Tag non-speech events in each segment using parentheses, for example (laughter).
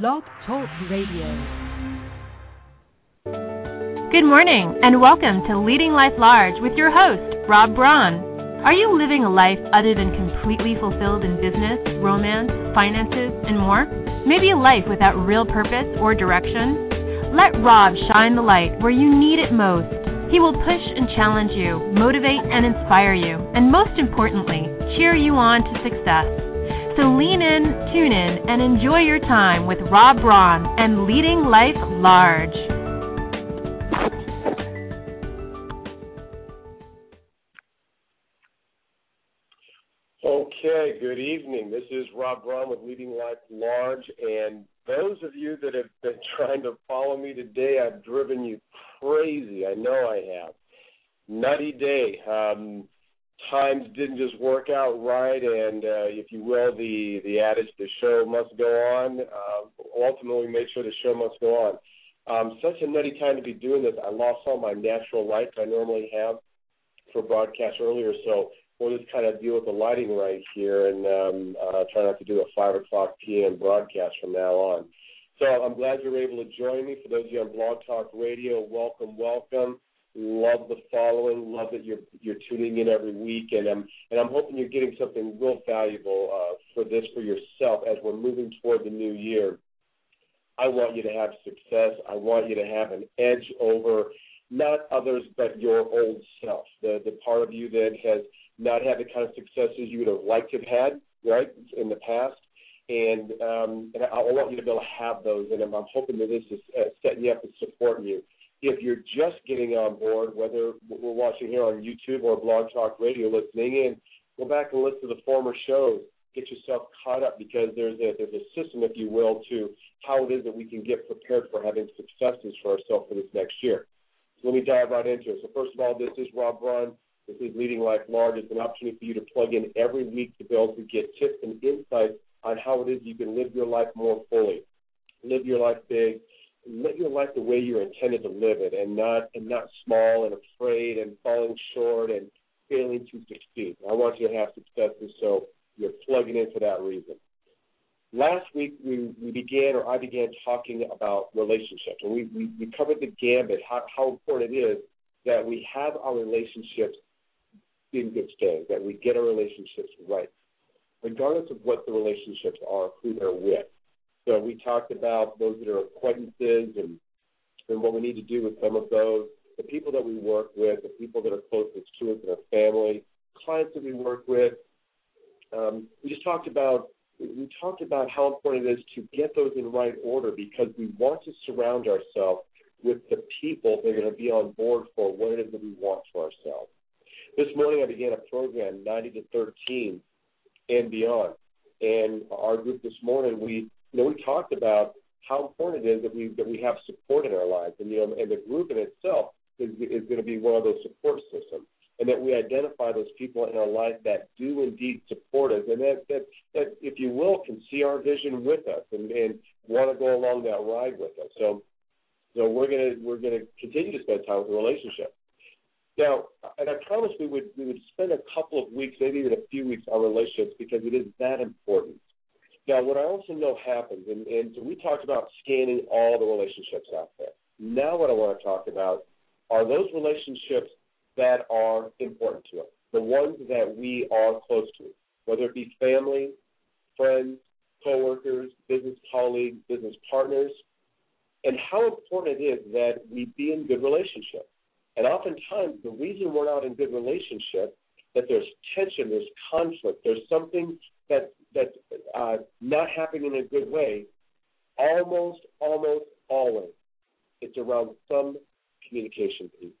Blog Talk Radio. Good morning, and welcome to Leading Life Large with your host, Rob Braun. Are you living a life other than completely fulfilled in business, romance, finances, and more? Maybe a life without real purpose or direction? Let Rob shine the light where you need it most. He will push and challenge you, motivate and inspire you, and most importantly, cheer you on to success. So lean in, tune in, and enjoy your time with Rob Braun and Leading Life Large. Okay, good evening. This is Rob Braun with Leading Life Large, and those of you that have been (laughs) trying to follow me today, I've driven you crazy. I know I have. Nutty day. Um, times didn't just work out right, and uh, if you will, the the adage "the show must go on." Uh, ultimately, made sure the show must go on. Um, such a nutty time to be doing this. I lost all my natural lights I normally have for broadcast earlier, so we'll just kind of deal with the lighting right here and um, uh, try not to do a five o'clock p.m. broadcast from now on. So I'm glad you're able to join me. For those of you on Blog Talk Radio, welcome, welcome. Love the following. Love that you're you're tuning in every week, and I'm and I'm hoping you're getting something real valuable uh, for this for yourself as we're moving toward the new year. I want you to have success. I want you to have an edge over not others but your old self, the the part of you that has not had the kind of successes you would have liked to have had, right, in the past. And um, and I, I want you to be able to have those, and I'm, I'm hoping that this is uh, setting you up and supporting you if you're just getting on board, whether we're watching here on YouTube or Blog Talk Radio, listening in, go back and listen to the former shows. Get yourself caught up because there's a there's a system, if you will, to how it is that we can get prepared for having successes for ourselves for this next year. So let me dive right into it. So first of all, this is Rob Braun. This is Leading Life Large. It's an opportunity for you to plug in every week to be able to get tips and insights on how it is you can live your life more fully, live your life big, live your life the way you're intended to live it, and not and not small and afraid and falling short and failing to succeed. I want you to have successes, so you're plugging in for that reason. Last week we, we began, or I began talking about relationships, and we, we, we covered the gambit, how, how important it is that we have our relationships in good standing, that we get our relationships right, regardless of what the relationships are, who they're with. So we talked about those that are acquaintances and and what we need to do with some of those, the people that we work with, the people that are closest to us in our family, clients that we work with. Um, we just talked about we talked about how important it is to get those in right order because we want to surround ourselves with the people that are going to be on board for what it is that we want for ourselves. This morning I began a program, 90 to 13 and beyond. And our group this morning, we you know, we talked about how important it is that we that we have support in our lives, and you know, and the group in itself is is going to be one of those support systems, and that we identify those people in our life that do indeed support us, and that that that if you will, can see our vision with us and and want to go along that ride with us. So, so we're gonna we're gonna continue to spend time with the relationship. Now, and I promised we would we would spend a couple of weeks, maybe even a few weeks on relationships because it is that important. Now, what I also know happens, and, and we talked about scanning all the relationships out there. Now, what I want to talk about are those relationships that are important to us, the ones that we are close to, whether it be family, friends, coworkers, business colleagues, business partners, and how important it is that we be in good relationship. And oftentimes, the reason we're not in good relationship that there's tension, there's conflict, there's something that that's uh, not happening in a good way, almost, almost always, it's around some communication piece.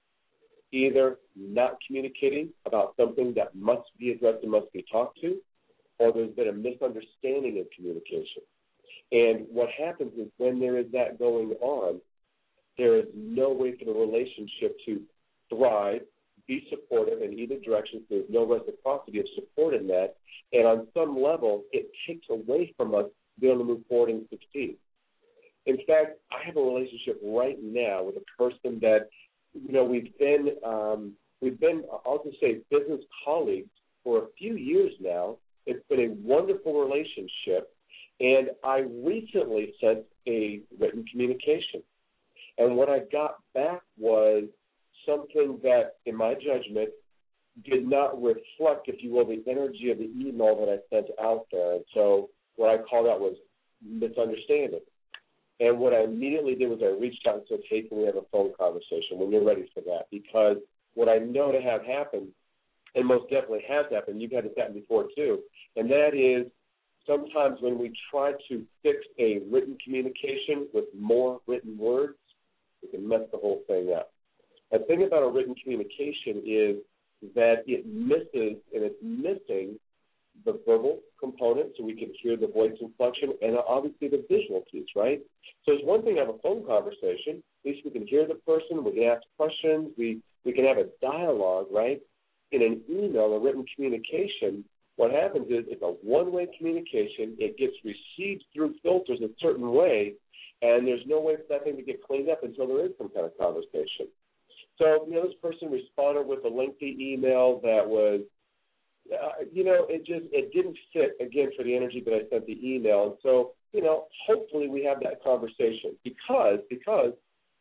Either not communicating about something that must be addressed and must be talked to, or there's been a misunderstanding of communication. And what happens is when there is that going on, there is no way for the relationship to thrive be supportive in either direction. There's no reciprocity of support in that. And on some level, it takes away from us being able to move forward and succeed. In fact, I have a relationship right now with a person that, you know, we've been, um, we've been, I'll just say, business colleagues for a few years now. It's been a wonderful relationship, And I recently sent a written communication. And what I got back was something that, in my judgment, did not reflect, if you will, the energy of the email that I sent out there. And so what I called out was misunderstanding. And what I immediately did was I reached out and said, hey, can we have a phone conversation when you're ready for that? Because what I know to have happened, and most definitely has happened, you've had this happen before too, and that is sometimes when we try to fix a written communication with more written words, we can mess the whole thing up. The thing about a written communication is that it misses and it's missing the verbal component so we can hear the voice inflection and obviously the visual piece, right? So it's one thing to have a phone conversation. At least we can hear the person, we can ask questions, we, we can have a dialogue, right? In an email, a written communication, what happens is it's a one-way communication. It gets received through filters a certain way, and there's no way for that thing to get cleaned up until there is some kind of conversation. So, you know, this person responded with a lengthy email that was, uh, you know, it just it didn't fit again for the energy that I sent the email, and so, you know, hopefully we have that conversation because because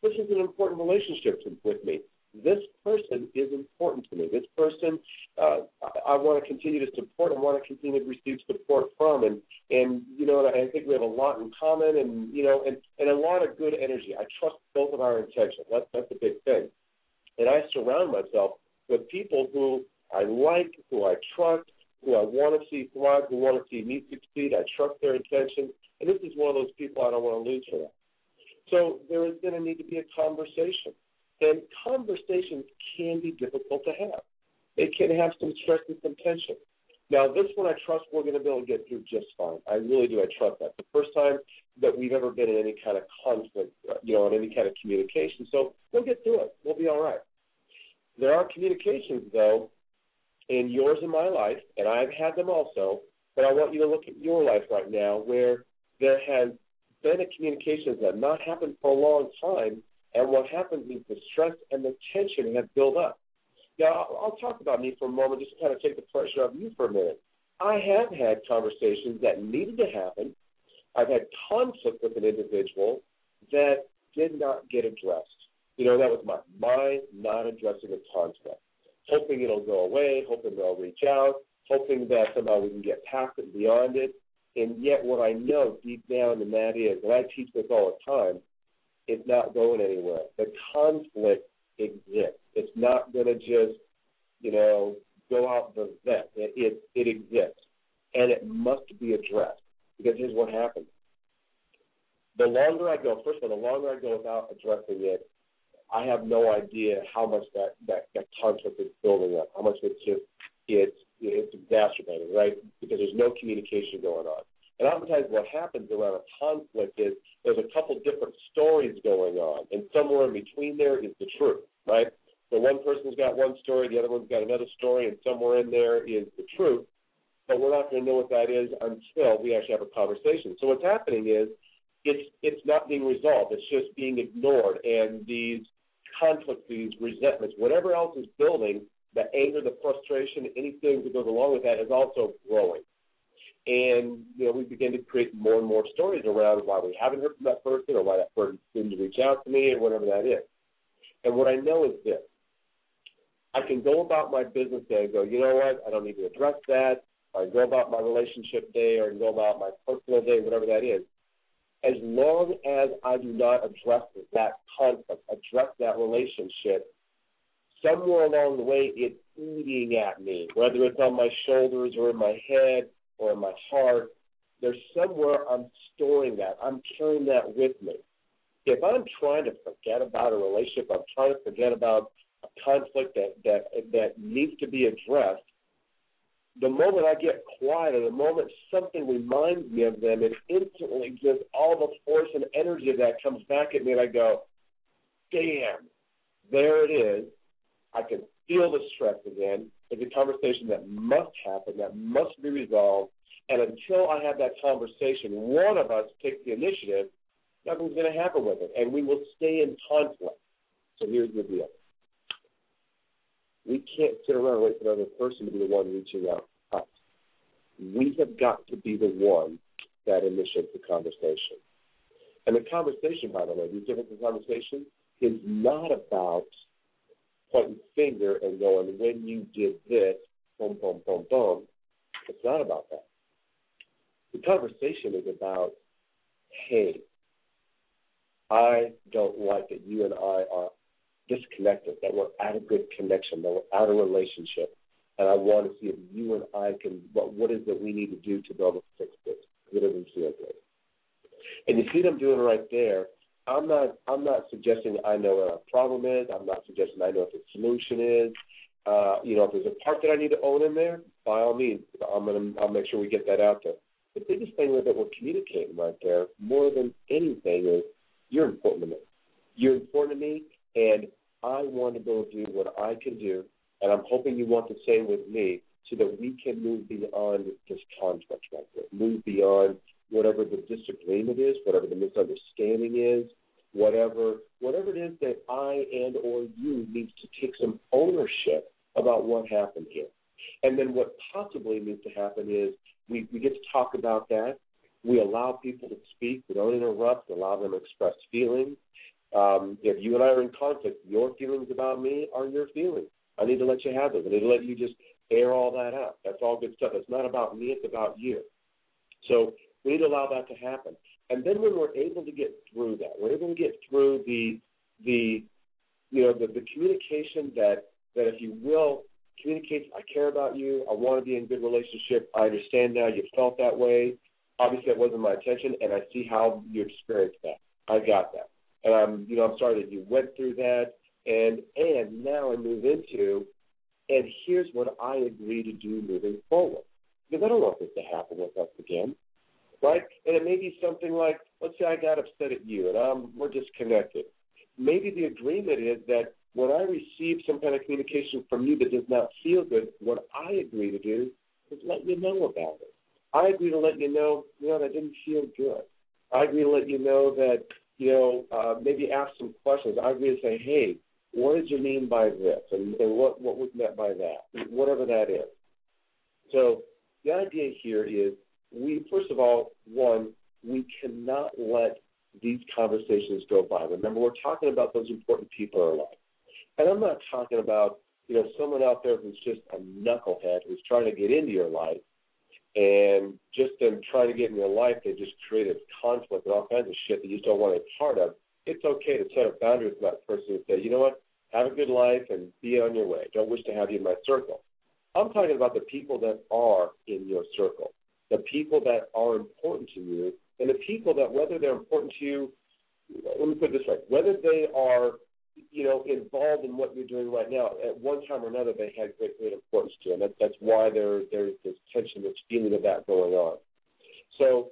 this is an important relationship to, with me this person is important to me. This person uh, I, I want to continue to support. I want to continue to receive support from, and and you know, I think we have a lot in common, and you know, and and a lot of good energy. I trust both of our intentions. That's that's a big thing, and I surround myself with people who I like, who I trust, who I want to see thrive, who want to see me succeed. I trust their intentions, and this is one of those people I don't want to lose for that. So there is going to need to be a conversation and conversations can be difficult to have. It can have some stress and some tension. Now, this one I trust we're going to be able to get through just fine. I really do. I trust that. The first time that we've ever been in any kind of conflict, you know, in any kind of communication. So we'll get through it. We'll be all right. There are communications, though, in yours and my life, and I've had them also, but I want you to look at your life right now where there has been a communication that not happened for a long time, and what happens is the stress and the tension have built up. Now, I'll, I'll talk about me for a moment, just to kind of take the pressure off you for a minute. I have had conversations that needed to happen. I've had conflict with an individual that did not get addressed. You know, that was my mind not addressing the conflict, hoping it'll go away, hoping they'll reach out, hoping that somehow we can get past it, beyond it. And yet, what I know deep down, and that is, and I teach this all the time, it's not going anywhere. The conflict exists. It's not going to just, you know, go out the vent. It, it, it exists. And it must be addressed. Because here's what happens. The longer I go, first of all, the longer I go without addressing it, I have no idea how much that, that, that conflict is building up, how much it's just, it's, it's exacerbating, right? Because there's no communication going on. And oftentimes what happens around a conflict is there's a couple different stories going on, and somewhere in between there is the truth, right? So one person's got one story, the other one's got another story, and somewhere in there is the truth. But we're not going to know what that is until we actually have a conversation. So what's happening is it's it's not being resolved. It's just being ignored, and these conflicts, these resentments, whatever else is building, the anger, the frustration, anything that goes along with that is also growing. And you know, we begin to create more and more stories around why we haven't heard from that person or why that person didn't reach out to me or whatever that is. And what I know is this. I can go about my business day and go, you know what, I don't need to address that. I go about my relationship day or go about my personal day, whatever that is. As long as I do not address that conflict, address that relationship, somewhere along the way it's eating at me, whether it's on my shoulders or in my head or in my heart, there's somewhere I'm storing that. I'm carrying that with me. If I'm trying to forget about a relationship, I'm trying to forget about a conflict that that that needs to be addressed. The moment I get quiet, or the moment something reminds me of them, it instantly just all the force and energy of that comes back at me, and I go, "Damn, there it is." I can feel the stress again. It's a conversation that must happen, that must be resolved. And until I have that conversation, one of us takes the initiative, nothing's going to happen with it. And we will stay in conflict. So here's the deal we can't sit around and wait for another person to be the one reaching out to us. We have got to be the one that initiates the conversation. And the conversation, by the way, these different conversations is not about pointing finger and going, when you did this, boom, boom, boom, boom. It's not about that. The conversation is about, hey, I don't like that you and I are disconnected, that we're out of good connection, that we're out of relationship. And I want to see if you and I can, what, what is it we need to do to be able to fix this? Because it doesn't feel good. And you see them doing right there. I'm not. I'm not suggesting I know what our problem is. I'm not suggesting I know what the solution is. Uh, you know, if there's a part that I need to own in there, by all means, I'm gonna. I'll make sure we get that out there. The biggest thing that we're communicating right there, more than anything, is you're important to me. You're important to me, and I want to go do what I can do, and I'm hoping you want the same with me, so that we can move beyond this conflict right there, move beyond whatever the disagreement is, whatever the misunderstanding is, whatever whatever it is that I and or you needs to take some ownership about what happened here. And then what possibly needs to happen is we, we get to talk about that. We allow people to speak. We don't interrupt. Allow them to express feelings. Um, if you and I are in conflict, your feelings about me are your feelings. I need to let you have those. I need to let you just air all that out. That's all good stuff. It's not about me. It's about you. So we need to allow that to happen. And then when we're able to get through that, we're able to get through the the you know the, the communication that that if you will communicates I care about you, I want to be in good relationship, I understand now you felt that way. Obviously that wasn't my intention and I see how you experienced that. I got that. And I'm you know, I'm sorry that you went through that and and now I move into and here's what I agree to do moving forward. Because I don't want this to happen with us again right? And it may be something like, let's say I got upset at you and I'm, we're disconnected. Maybe the agreement is that when I receive some kind of communication from you that does not feel good, what I agree to do is let you know about it. I agree to let you know, you know, that didn't feel good. I agree to let you know that, you know, uh, maybe ask some questions. I agree to say, hey, what did you mean by this? And, and what, what was meant by that? Whatever that is. So the idea here is we first of all, one, we cannot let these conversations go by. Remember, we're talking about those important people in our life. And I'm not talking about, you know, someone out there who's just a knucklehead who's trying to get into your life and just them trying to get in your life, they just created conflict and all kinds of shit that you just don't want to be part of. It's okay to set a boundary with that person and say, you know what, have a good life and be on your way. Don't wish to have you in my circle. I'm talking about the people that are in your circle the people that are important to you, and the people that, whether they're important to you, let me put it this way, whether they are, you know, involved in what you're doing right now, at one time or another, they had great, great importance to and that, that's why there, there's this tension, this feeling of that going on. So,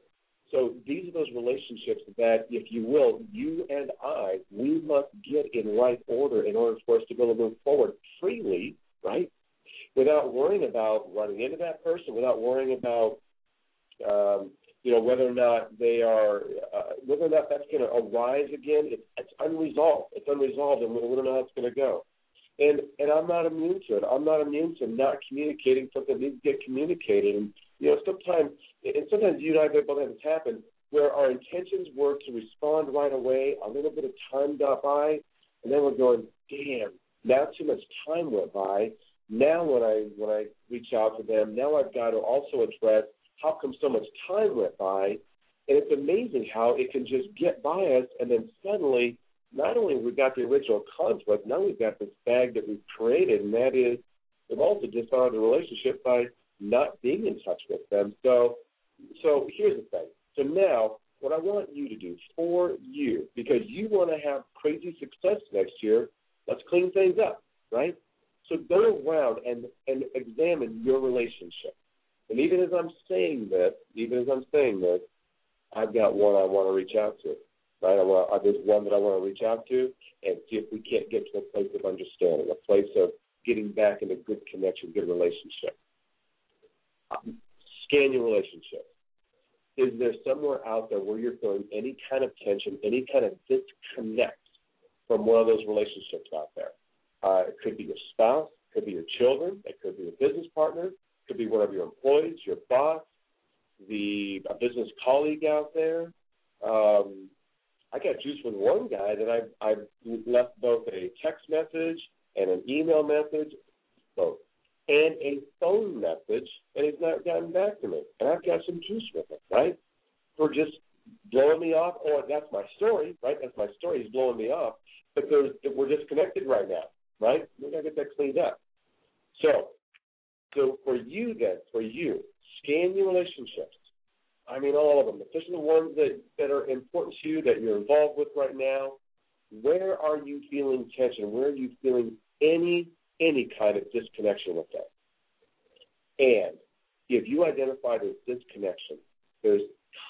so these are those relationships that, if you will, you and I, we must get in right order in order for us to be able to move forward freely, right? Without worrying about running into that person, without worrying about um, you know whether or not they are uh, whether or not that's going to arise again. It's, it's unresolved. It's unresolved, and don't know how it's going to go. And and I'm not immune to it. I'm not immune to not communicating something needs to get communicated. And you know sometimes and sometimes you and I have both have this happen where our intentions were to respond right away. A little bit of time got by, and then we're going, damn. Now too much time went by. Now when I when I reach out to them, now I've got to also address how come so much time went by? And it's amazing how it can just get by us, and then suddenly, not only we got the original conflict, now we've got this bag that we've created, and that is we've also dishonored the relationship by not being in touch with them. So, so here's the thing. So now, what I want you to do for you, because you want to have crazy success next year, let's clean things up, right? So go around and and examine your relationship. And even as I'm saying this, even as I'm saying this, I've got one I want to reach out to. Right? I want, uh, there's one that I want to reach out to and see if we can't get to a place of understanding, a place of getting back into good connection, good relationship. Um, scan your relationship. Is there somewhere out there where you're feeling any kind of tension, any kind of disconnect from one of those relationships out there? Uh, it could be your spouse, it could be your children, it could be a business partner, could be one of your employees, your boss, the a business colleague out there. Um, I got juice with one guy that I I left both a text message and an email message, both, and a phone message, and he's not gotten back to me. And I've got some juice with him, right? For just blowing me off. Or that's my story, right? That's my story. He's blowing me off, but there's we're disconnected right now, right? We gotta get that cleaned up. So, so for you then, for you, scan your relationships I mean, all of them, especially the ones that, that are important to you, that you're involved with right now. Where are you feeling tension? Where are you feeling any any kind of disconnection with them? And if you identify there's disconnection, there's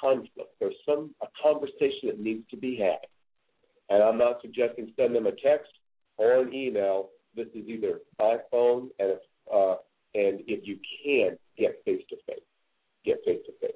conflict, there's some a conversation that needs to be had. And I'm not suggesting send them a text or an email. This is either by phone and if, uh, and if you can get face to face, get face to face.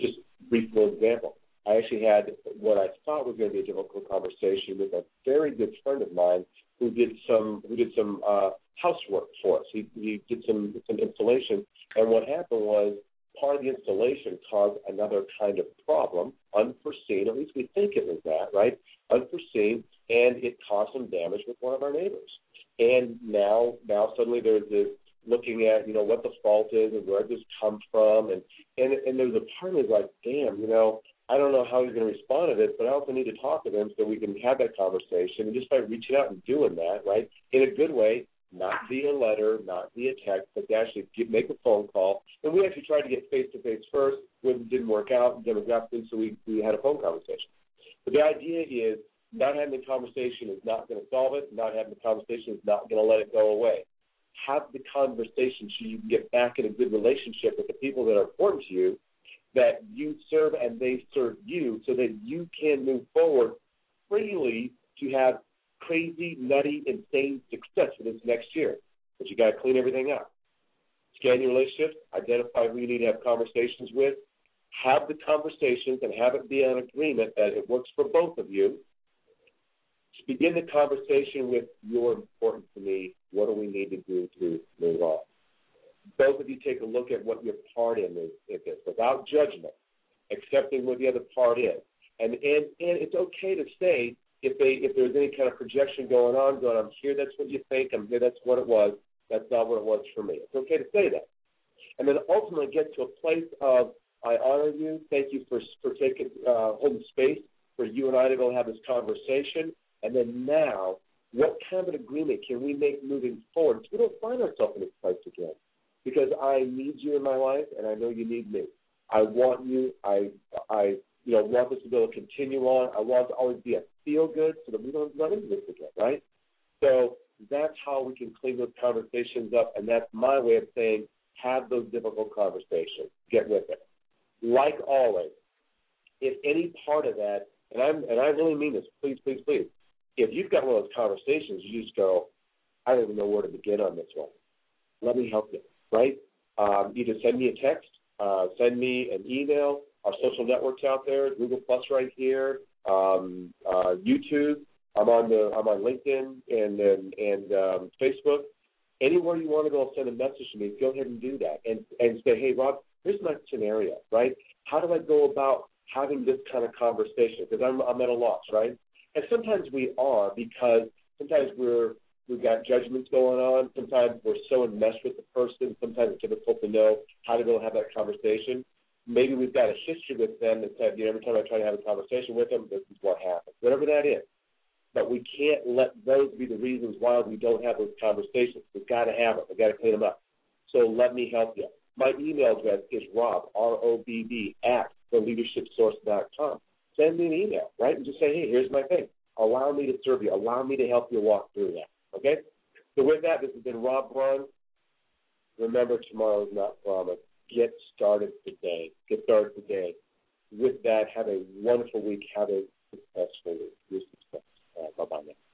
Just brief little example. I actually had what I thought was going to be a difficult conversation with a very good friend of mine who did some who did some uh, housework for us. He, he did some some installation, and what happened was part of the installation caused another kind of problem, unforeseen. At least we think it was that, right? Unforeseen, and it caused some damage with one of our neighbors. And now, now suddenly there's this looking at you know what the fault is and where this come from, and and and there's a part of me like, damn, you know, I don't know how he's going to respond to this, but I also need to talk to him so we can have that conversation. And just by reaching out and doing that, right, in a good way, not via letter, not via text, but to actually get, make a phone call. And we actually tried to get face to face first, it didn't work out demographically, so we we had a phone conversation. But the idea is not having the conversation is not going to solve it. Not having the conversation is not going to let it go away have the conversation so you can get back in a good relationship with the people that are important to you, that you serve and they serve you, so that you can move forward freely to have crazy, nutty, insane success for this next year. But you got to clean everything up. Scan your relationships, identify who you need to have conversations with, have the conversations, and have it be an agreement that it works for both of you begin the conversation with you're important to me. What do we need to do to move on? Both of you take a look at what your part in is, in this without judgment, accepting what the other part is. And, and and it's okay to say if they if there's any kind of projection going on, going, I'm here, that's what you think, I'm here, that's what it was, that's not what it was for me. It's okay to say that. And then ultimately get to a place of I honor you, thank you for for taking uh, holding space for you and I to go have this conversation. And then now, what kind of an agreement can we make moving forward so we don't find ourselves in this place again? Because I need you in my life, and I know you need me. I want you. I I you know want this to be able to continue on. I want to always be a feel good so that we don't run into this again, right? So that's how we can clean those conversations up, and that's my way of saying have those difficult conversations. Get with it. Like always, if any part of that, and I'm and I really mean this, please, please, please, if you've got one of those conversations, you just go, I don't even know where to begin on this one. Let me help you, right? Um, either send me a text, uh, send me an email. Our social networks out there, Google Plus right here, um, uh, YouTube. I'm on the I'm on LinkedIn and and, and um, Facebook. Anywhere you want to go, send a message to me. Go ahead and do that, and and say, hey, Rob, here's my scenario, right? How do I go about having this kind of conversation? Because I'm I'm at a loss, right? And sometimes we are because sometimes we're we've got judgments going on. Sometimes we're so enmeshed with the person. Sometimes it's difficult to know how to go have that conversation. Maybe we've got a history with them that said, you know, every time I try to have a conversation with them, this is what happens. Whatever that is. But we can't let those be the reasons why we don't have those conversations. We've got to have them. We've got to clean them up. So let me help you. My email address is rob, R-O-B-B, at theleadershipsource.com send me an email, right? And just say, hey, here's my thing. Allow me to serve you. Allow me to help you walk through that. Okay? So with that, this has been Rob Braun. Remember, tomorrow is not promised. Get started today. Get started today. With that, have a wonderful week. Have a successful week. Your success. Uh, bye-bye now.